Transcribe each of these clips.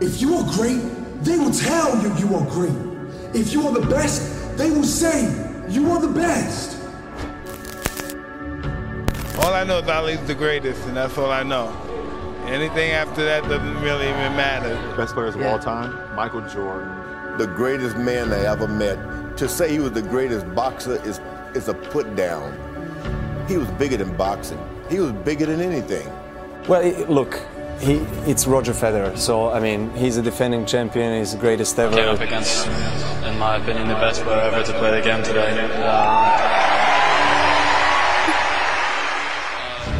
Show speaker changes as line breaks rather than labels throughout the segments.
If you are great, they will tell you you are great. If you are the best, they will say you are the best.
All I know is Ali's the greatest, and that's all I know. Anything after that doesn't really even matter.
Best players of all time, Michael Jordan.
The greatest man I ever met. To say he was the greatest boxer is, is a put down. He was bigger than boxing. He was bigger than anything.
Well, look, he, it's Roger Federer. So, I mean, he's a defending champion. He's the greatest ever.
came up against, in my opinion, the best player ever to play the game today. Uh,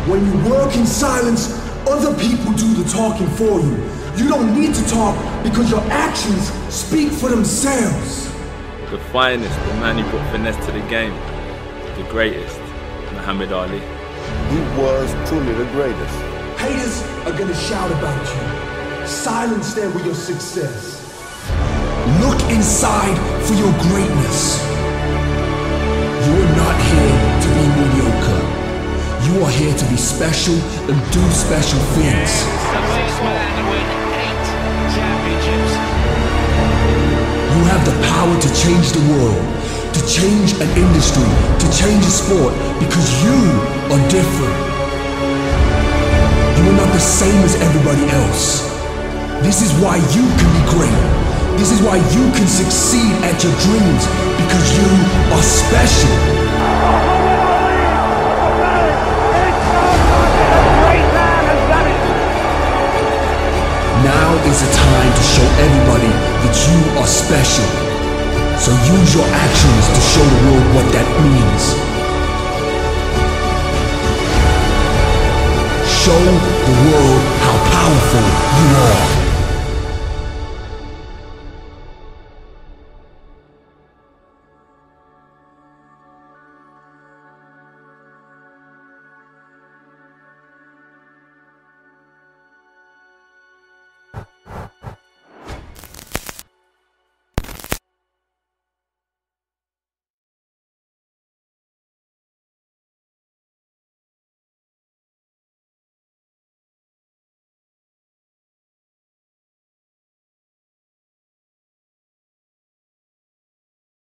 When you work in silence, other people do the talking for you. You don't need to talk because your actions speak for themselves.
The finest, the man who brought finesse to the game, the greatest, Muhammad Ali.
He was truly the greatest.
Haters are gonna shout about you. Silence them with your success. Look inside for your greatness. You are not here to be mediocre. You are here to be special and do special things. You have the power to change the world, to change an industry, to change a sport, because you are different. You are not the same as everybody else. This is why you can be great. This is why you can succeed at your dreams, because you are special. Now is the time to show everybody that you are special. So use your actions to show the world Show the world how powerful you are.